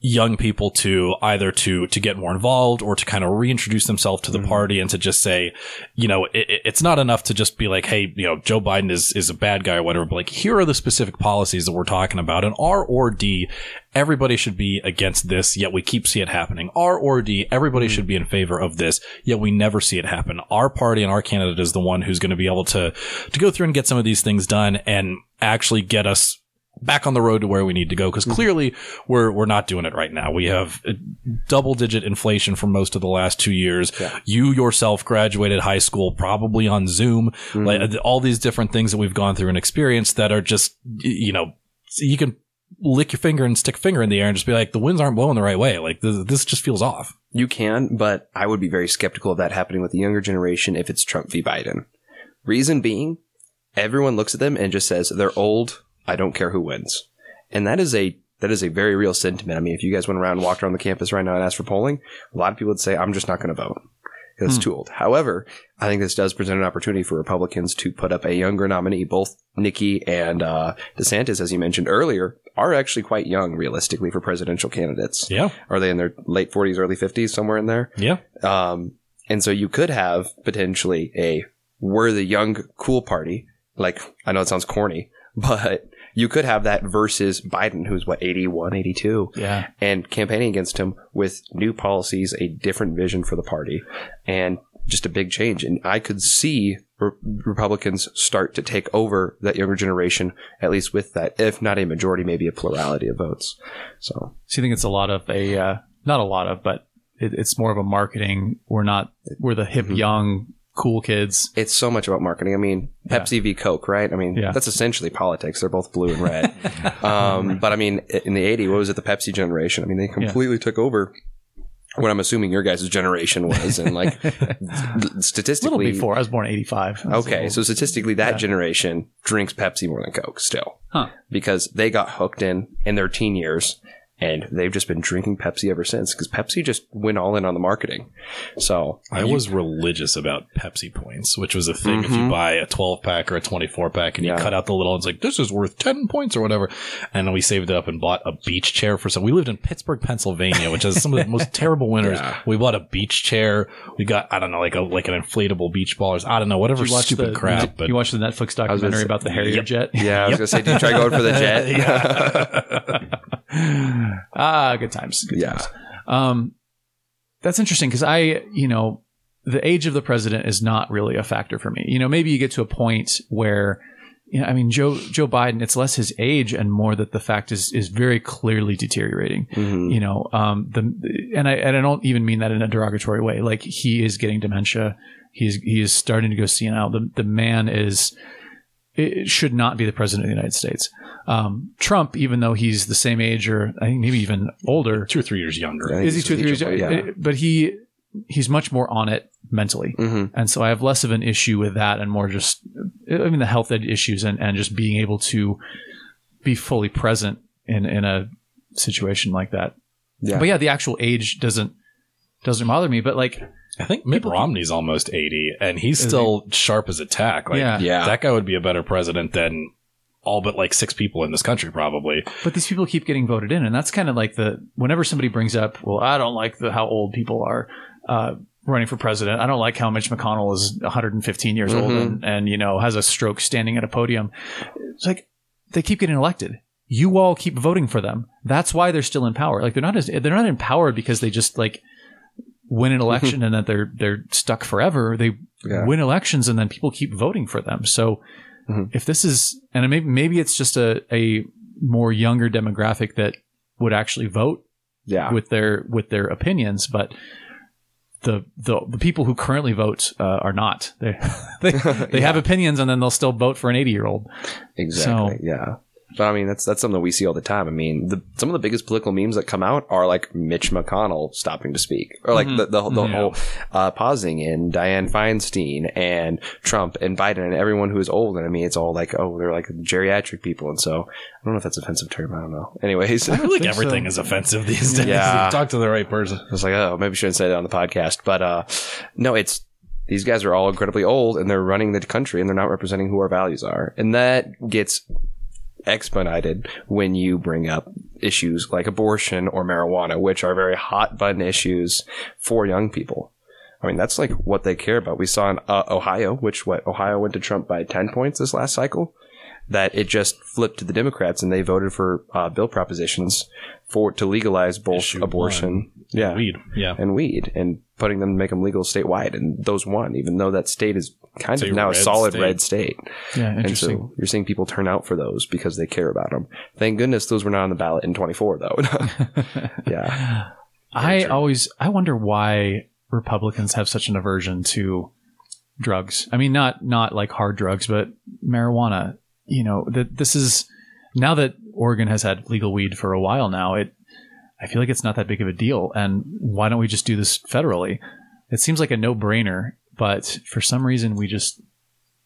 C: young people to either to to get more involved or to kind of reintroduce themselves to the mm-hmm. party and to just say, you know, it, it- it's not enough to just be like, hey, you know, Joe Biden is is a bad guy or whatever. But like, here are the specific policies that we're talking about, and R or D. Everybody should be against this, yet we keep see it happening. R or D, everybody mm-hmm. should be in favor of this, yet we never see it happen. Our party and our candidate is the one who's going to be able to to go through and get some of these things done and actually get us back on the road to where we need to go because mm-hmm. clearly we're we're not doing it right now. We have double digit inflation for most of the last two years. You yourself graduated high school probably on Zoom. Mm-hmm. Like all these different things that we've gone through and experienced that are just you know you can lick your finger and stick a finger in the air and just be like the winds aren't blowing the right way. Like this, this just feels off.
B: You can, but I would be very skeptical of that happening with the younger generation if it's Trump v. Biden. Reason being, everyone looks at them and just says they're old. I don't care who wins, and that is a that is a very real sentiment. I mean, if you guys went around and walked around the campus right now and asked for polling, a lot of people would say, "I'm just not going to vote." Because it's too old. However, I think this does present an opportunity for Republicans to put up a younger nominee. Both Nikki and uh, DeSantis, as you mentioned earlier, are actually quite young, realistically, for presidential candidates.
C: Yeah.
B: Are they in their late 40s, early 50s, somewhere in there?
C: Yeah.
B: Um, and so you could have potentially a we're the young cool party. Like, I know it sounds corny, but you could have that versus Biden, who's what, 81, 82,
A: Yeah.
B: and campaigning against him with new policies, a different vision for the party, and just a big change. And I could see re- Republicans start to take over that younger generation, at least with that, if not a majority, maybe a plurality of votes. So,
A: So you think it's a lot of a uh, not a lot of, but it, it's more of a marketing. We're not we're the hip young cool kids.
B: it's so much about marketing. I mean, Pepsi v Coke, right? I mean,
A: Yeah.
B: that's essentially politics. They're both blue and red. um, but I mean, in the 80s, what was it? The Pepsi generation. I mean, they completely took over what I'm assuming your guys' generation was. And like
A: A little
B: statistically,
A: before I was born in '85.
B: okay, so statistically, that generation drinks Pepsi more than Coke still.
A: Huh.
B: Because they got hooked in in their teen years. And they've just been drinking Pepsi ever since because Pepsi just went all in on the marketing. So
C: I was religious about Pepsi points, which was a thing. If you mm-hmm. buy a 12 pack or a 24 pack and you
B: Yeah.
C: cut out the little, it's like, this is worth 10 points or whatever. And we saved it up and bought a beach chair for some. We lived in Pittsburgh, Pennsylvania, which has some of the most terrible winters.
B: Yeah.
C: We bought a beach chair. We got, I don't know, like a, like an inflatable beach ball or I don't know, whatever
A: You
C: stupid
A: the,
C: crap. But
A: you watched the Netflix documentary
B: say-
A: about the Harrier
C: Yep.
A: jet.
B: yeah, I was gonna say, did you try going for the jet?
A: ah, good times. Good
B: Yeah.
A: times. Um, that's interesting because I, you know, the age of the president is not really a factor for me. You know, maybe you get to a point where, you know, I mean, Joe Joe Biden, it's less his age and more that the fact is is very clearly deteriorating.
B: Mhm.
A: You know, um, the and I and I don't even mean that in a derogatory way. Like he is getting dementia. He's he is starting to go senile. The the man is it should not be the president of the United States. Um, Trump, even though he's the same age or I think maybe even older,
C: two or three years younger.
B: Yeah.
A: is he two or three years?
B: Yeah.
A: But he he's much more on it mentally,
B: Mhm.
A: and so I have less of an issue with that, and more just I mean the health ed issues and and just being able to be fully present in in a situation like that.
B: Yeah.
A: But yeah, the actual age doesn't doesn't bother me. But like,
C: I think Mitt Romney's almost 80 and he's still sharp as a tack. Like,
A: Yeah.
B: Yeah.
C: that guy would be a better president than all but like six people in this country, probably.
A: but these people keep getting voted in, and that's kind of like the whenever somebody brings up, well, I don't like the how old people are. Uh, running for president. I don't like how Mitch McConnell is 115 years old and, and, you know, has a stroke standing at a podium. It's like they keep getting elected. You all keep voting for them. That's why they're still in power. Like they're not as, they're not empowered because they just like win an election and that they're, they're stuck forever. They
B: Yeah.
A: win elections and then people keep voting for them. So
B: Mhm.
A: if this is, and maybe, maybe it's just a, a more younger demographic that would actually vote
B: Yeah.
A: with their with their opinions, but the the, the people who currently vote uh, are not. They they, they have opinions and then they'll still vote for an eighty year old.
B: Exactly. yeah. But I mean, that's that's something we see all the time. I mean, the, some of the biggest political memes that come out are like Mitch McConnell stopping to speak, or like the the, the whole uh, pausing in Diane Feinstein and Trump and Biden and everyone who is old. And I mean, it's all like, oh, they're like geriatric people. And so I don't know if that's an offensive term. I don't know. Anyways,
C: I feel like everything
A: so.
C: is offensive these days.
B: Yeah.
C: Talk to the right person.
B: I was like, oh, maybe I shouldn't say that on the podcast. But uh, no, it's these guys are all incredibly old and they're running the country and they're not representing who our values are. And that gets expedited when you bring up issues like abortion or marijuana, which are very hot button issues for young people. I mean, that's like what they care about. We saw in uh, Ohio, which what Ohio went to Trump by 10 points this last cycle. That it just flipped to the Democrats and they voted for uh, bill propositions for to legalize both
C: Issue
B: abortion, yeah,
C: Weed. Yeah.
B: and weed, and putting them to make them legal statewide, and those won, even though that state is kind
C: It's
B: of
C: a
B: now a solid
C: state.
B: red state.
A: Yeah,
B: And so you're seeing people turn out for those because they care about them. Thank goodness those were not on the ballot in 24, though. yeah.
A: I always I wonder why Republicans have such an aversion to drugs. I mean, not not like hard drugs, but marijuana. You know, that this is now that Oregon has had legal weed for a while now. It I feel like it's not that big of a deal. And why don't we just do this federally? It seems like a no brainer, but for some reason we just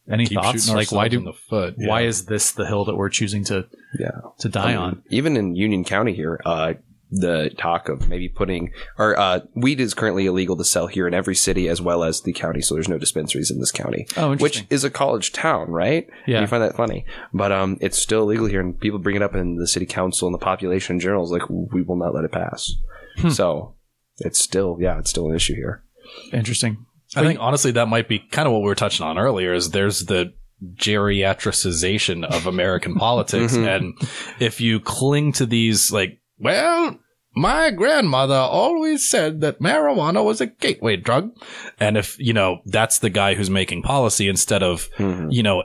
A: any
C: Keep
A: thoughts
C: shooting
A: like why
C: ourselves
A: do
C: in the foot.
A: why is this the hill that we're choosing to
B: Yeah.
A: to die
B: Um,
A: on?
B: Even in Union County here, uh, the talk of maybe putting or uh, weed is currently illegal to sell here in every city as well as the county. So there's no dispensaries in this county,
A: Oh,
B: which is a college town, right?
A: Yeah.
B: you find that funny, but um, it's still illegal here, and people bring it up in the city council and the population in general is Like we will not let it pass.
A: Hmm.
B: So it's still yeah, it's still an issue here.
A: Interesting.
C: I think honestly that might be kind of what we were touching on earlier is there's the geriatricization of American politics.
B: Mhm.
C: And if you cling to these like, well, my grandmother always said that marijuana was a gateway drug. And if, you know, that's the guy who's making policy instead of,
B: Mhm.
C: you know,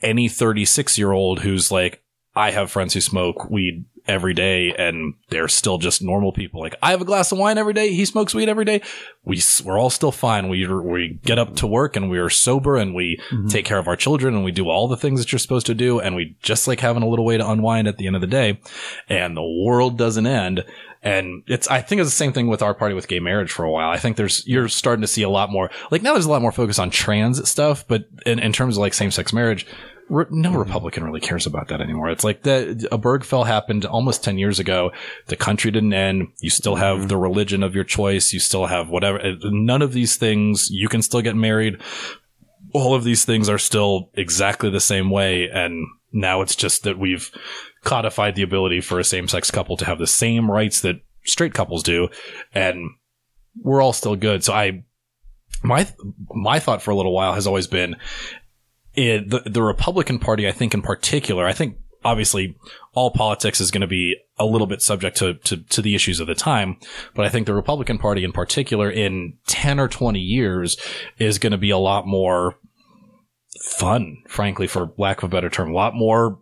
C: any 36 year old who's like, I have friends who smoke weed every day and they're still just normal people. Like, I have a glass of wine every day. He smokes weed every day. We we're all still fine. We, we get up to work and we are sober and we
A: Mhm.
C: take care of our children and we do all the things that you're supposed to do. And we just like having a little way to unwind at the end of the day and the world doesn't end. And it's, I think it's the same thing with our party with gay marriage for a while. I think there's, you're starting to see a lot more, like now there's a lot more focus on trans stuff, but in, in terms of like same sex marriage, re- no mm-hmm. Republican really cares about that anymore. It's like the, Obergefell happened almost 10 years ago. The country didn't end. You still have mm-hmm. the religion of your choice. You still have whatever. None of these things, you can still get married. All of these things are still exactly the same way. And now it's just that we've codified the ability for a same sex couple to have the same rights that straight couples do. And we're all still good. So I, my, my thought for a little while has always been it, the, the Republican Party, I think in particular, I think obviously all politics is going to be a little bit subject to, to, to the issues of the time. But I think the Republican Party in particular in 10 or 20 years is going to be a lot more fun, frankly, for lack of a better term, a lot more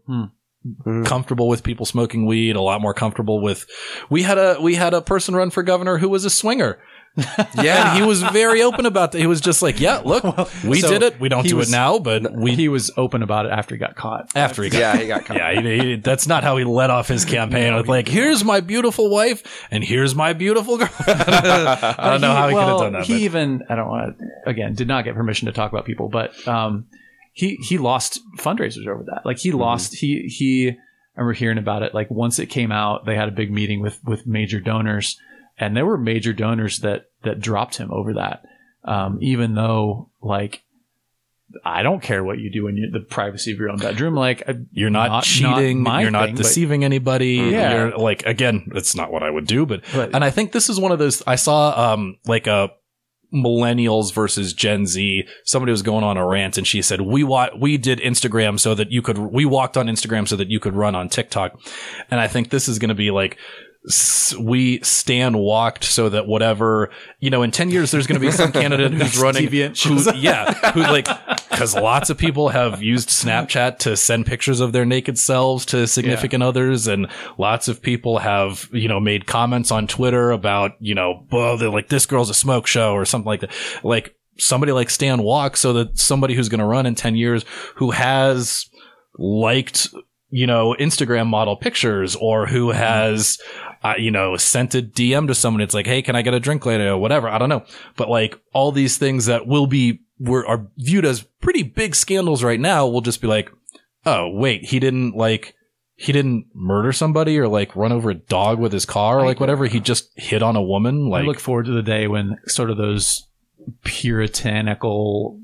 B: Hmm.
C: comfortable with people smoking weed, a lot more comfortable with, we had a, we had a person run for governor who was a swinger.
B: Yeah,
C: And he was very open about that. He was just like, yeah, look, we
A: so
C: did it. We don't do
A: was-
C: it now, but we
A: he was open about it after he got caught.
C: after he got
B: yeah, he got caught.
C: yeah, he, he- that's not how he led off his campaign. with like, here's my beautiful wife, and here's my beautiful girl. I don't know how he could have done that.
A: He
C: but-
A: even I don't want to again did not get permission to talk about people, but um, he he lost fundraisers over that. Like he
C: Mm-hmm.
A: lost he he. I remember hearing about it. Like once it came out, they had a big meeting with with major donors, and there were major donors that that dropped him over that. Um, even though like. I don't care what you do in your, the privacy of your own bedroom. Like
C: You're not, cheating.
A: my
C: you're not
A: thing,
C: deceiving anybody.
A: Yeah.
C: You're like, again, it's not what I would do, but,
A: But-
C: and I think this is one of those, I saw, um, like a millennials versus Gen Z. Somebody was going on a rant and she said, we wa- we did Instagram so that you could, we walked on Instagram so that you could run on TikTok. And I think this is going to be like, we stand walked so that whatever you know in 10 years there's going to be some candidate who's running who, yeah who like because lots of people have used snapchat to send pictures of their naked selves to significant others and lots of people have you know made comments on twitter about you know well they're like this girl's a smoke show or something like that. Like somebody like stan walk so that somebody who's going to run in 10 years who has liked you know instagram model pictures or who mm-hmm. has you know sent a dm to someone. It's like hey can i get a drink later? or whatever. I don't know. But like all these things that will be were are viewed as pretty big scandals right now will just be like oh wait he didn't like he didn't murder somebody or like run over a dog with his car or like whatever. He just hit on a woman like
A: I look forward to the day when sort of those puritanical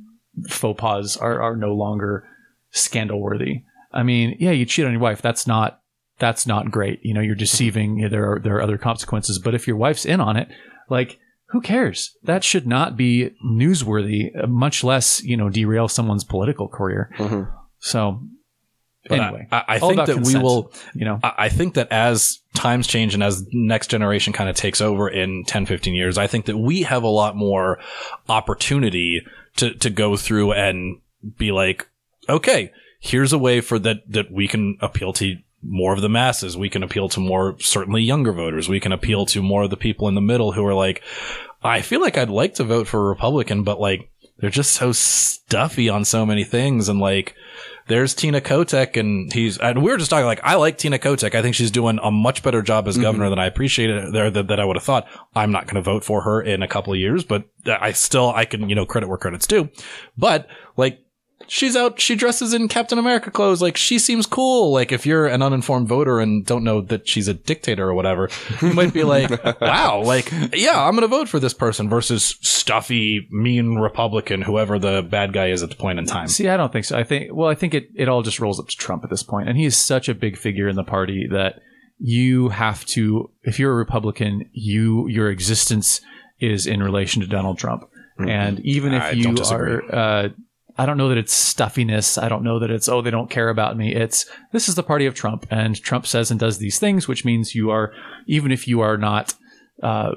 A: faux pas are, are no longer scandal worthy. I mean, yeah, you cheat on your wife. That's not that's not great. You know, you're deceiving. You know, there are there are other consequences. But if your wife's in on it, like who cares? That should not be newsworthy. uh, Much less you know derail someone's political career.
B: Mhm.
A: So
C: But I-
A: Anyway,
C: I, I think that
A: consent.
C: we will.
A: you know,
C: I I think that as times change and as next generation kind of takes over in 10, 15 years, I think that we have a lot more opportunity to, to go through and be like, okay, here's a way for that, that we can appeal to more of the masses. We can appeal to more, certainly younger voters. We can appeal to more of the people in the middle who are like, I feel like I'd like to vote for a Republican, but like, they're just so stuffy on so many things. And like, there's Tina Kotek and he's, and we were just talking like, I like Tina Kotek. I think she's doing a much better job as mm-hmm. governor than I appreciated there that, that I would have thought. I'm not going to vote for her in a couple of years, but I still, I can, you know, credit where credit's due. But like, she's out, she dresses in Captain America clothes. Like, she seems cool. Like, if you're an uninformed voter and don't know that she's a dictator or whatever, you might be like, wow, like, yeah, I'm going to vote for this person versus stuffy, mean Republican, whoever the bad guy is at the point in time.
A: See, I don't think so. I think, well, I think it, it all just rolls up to Trump at this. And he is such a big figure in the party that you have to, if you're a Republican, you, your existence is in relation to Donald Trump. And even if
C: I
A: you are, uh, I don't know that it's stuffiness. I don't know that it's, oh, they don't care about me. It's, this is the party of Trump. And Trump says and does these things, which means you are, even if you are not, uh,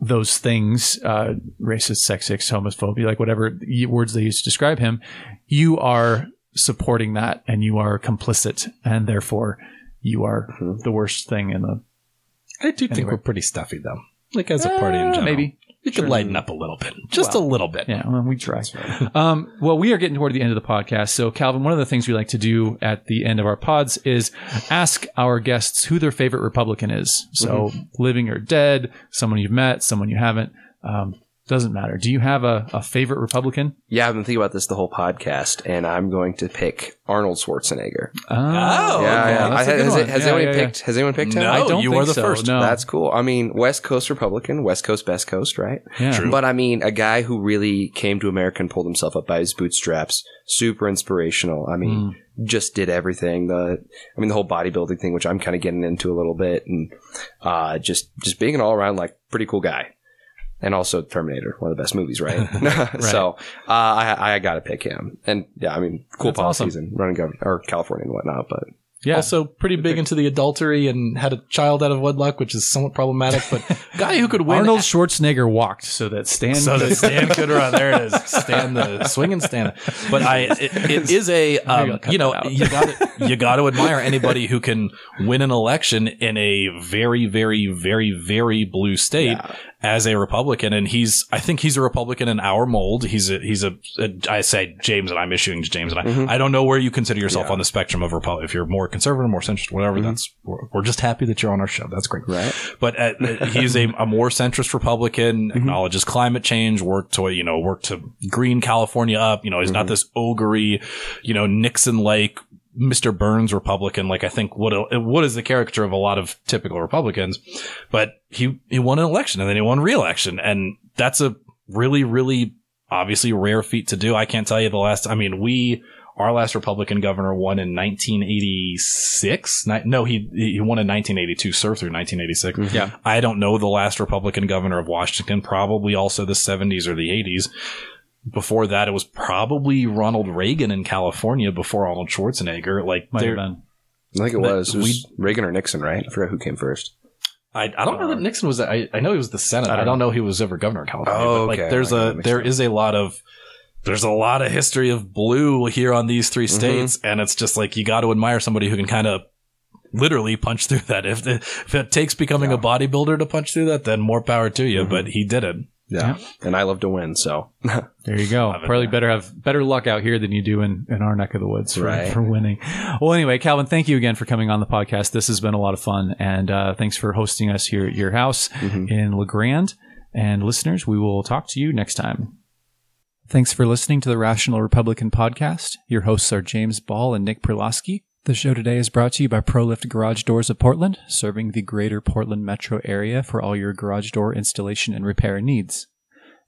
A: those things, uh, racist, sexist, homophobia, like whatever words they use to describe him, you are supporting that and you are complicit and therefore you are
B: Mhm.
A: the worst thing in the
C: I do think we're pretty stuffy though. Like as a party in
A: Uh,
C: general.
A: maybe.
C: We could lighten up a little bit. Just a little bit.
A: Yeah, well, we try. Um, well, we are getting toward the end of the podcast. So, Calvin, one of the things we like to do at the end of our pods is ask our guests who their favorite Republican is. So, living or dead, someone you've met, someone you haven't. Um, doesn't matter. Do you have a, a favorite Republican?
B: Yeah, I've been thinking about this the whole podcast, and I'm going to pick Arnold Schwarzenegger.
A: Oh,
B: yeah, yeah.
A: that's a
B: I- has, has
A: Yeah,
B: anyone
A: yeah, yeah.
B: picked? Has anyone picked him?
C: No.
A: I don't
C: you
A: think
C: are the
A: so,
C: first.
A: No.
B: That's cool. I mean, West Coast Republican, West Coast, best coast, right?
A: yeah.
C: True.
B: But I mean, a guy who really came to America and pulled himself up by his bootstraps. Super inspirational. I mean, just did everything. The, I mean, the whole bodybuilding thing, which I'm kind of getting into a little bit, and uh, just just being an all around like pretty cool guy. And also Terminator, one of the best movies, right? So uh, I I got to pick him. And yeah, I mean, cool
A: That's
B: policies and running government or California and whatnot. But
A: Yeah.
C: Also pretty big into the adultery and had a child out of wedlock, which is somewhat problematic, but guy who could win.
A: Arnold Schwarzenegger walked so that Stan
C: so that Stan could run. There it is. Stan the swing and Stan. But I, it, it is a, um, you know, you got you got to admire anybody who can win an election in a very, very, very, very blue state as a Republican. And he's, I think he's a Republican in our mold. He's a, he's a, a I say James, and I'm issuing to James, and I,
A: Mm-hmm.
C: I don't know where you consider yourself
B: Yeah.
C: on the spectrum of Republic. If you're more conservative, more centrist, whatever,
A: Mm-hmm.
C: that's we're, we're just happy that you're on our show. That's great
B: right.
C: but uh, he's a, a more centrist Republican,
A: Mm-hmm.
C: acknowledges climate change, work to, you know, work to green California up. You know, he's not this ogre, you know, Nixon like Mr. Burns Republican. Like I think what, what is the character of a lot of typical Republicans, but he, he won an election and then he won re-election. And that's a really, really obviously rare feat to do. I can't tell you the last, I mean, we, our last Republican governor won in 1986. No, he he won in 1982, served through 1986. Mhm.
A: Yeah.
C: I don't know the last Republican governor of Washington, probably also the 70s or the 80s. Before that, it was probably Ronald Reagan in California before Arnold Schwarzenegger. Like,
A: might have been.
B: I think it was. It was Reagan or Nixon, right? I forgot who came first.
C: I, I don't know that Nixon was. I, I know he was the Senate.
A: I
C: I
A: don't
C: don't, know he was ever governor of California.
B: Oh,
C: but like,
B: okay.
C: there's
B: I got
C: a
B: it
C: there
B: up.
C: is a lot of there's a lot of history of blue here on these 3
B: Mm-hmm.
C: states, and it's just like you got to admire somebody who can kind of literally punch through that. If it, if it takes becoming a bodybuilder to punch through that, then more power to
B: Mm-hmm.
C: you. But he did it.
B: Yeah. And I love to win, so
A: There you go. Probably better have better luck out here than you do in, in our neck of the woods for,
B: Right.
A: for winning. Well, anyway, Calvin, thank you again for coming on the podcast. This has been a lot of fun, and uh, thanks for hosting us here at your house in La Grande. And listeners, we will talk to you next time. Thanks for listening to the Rational Republican podcast. Your hosts are James Ball and Nick Perlosky. The show today is brought to you by ProLift Garage Doors of Portland, serving the greater Portland metro area for all your garage door installation and repair needs.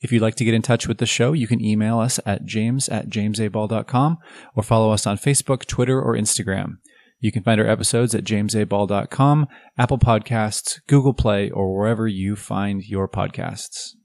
A: If you'd like to get in touch with the show, you can email us at james at jamesaball.com or follow us on Facebook, Twitter, or Instagram. You can find our episodes at jamesaball.com, Apple Podcasts, Google Play, or wherever you find your podcasts.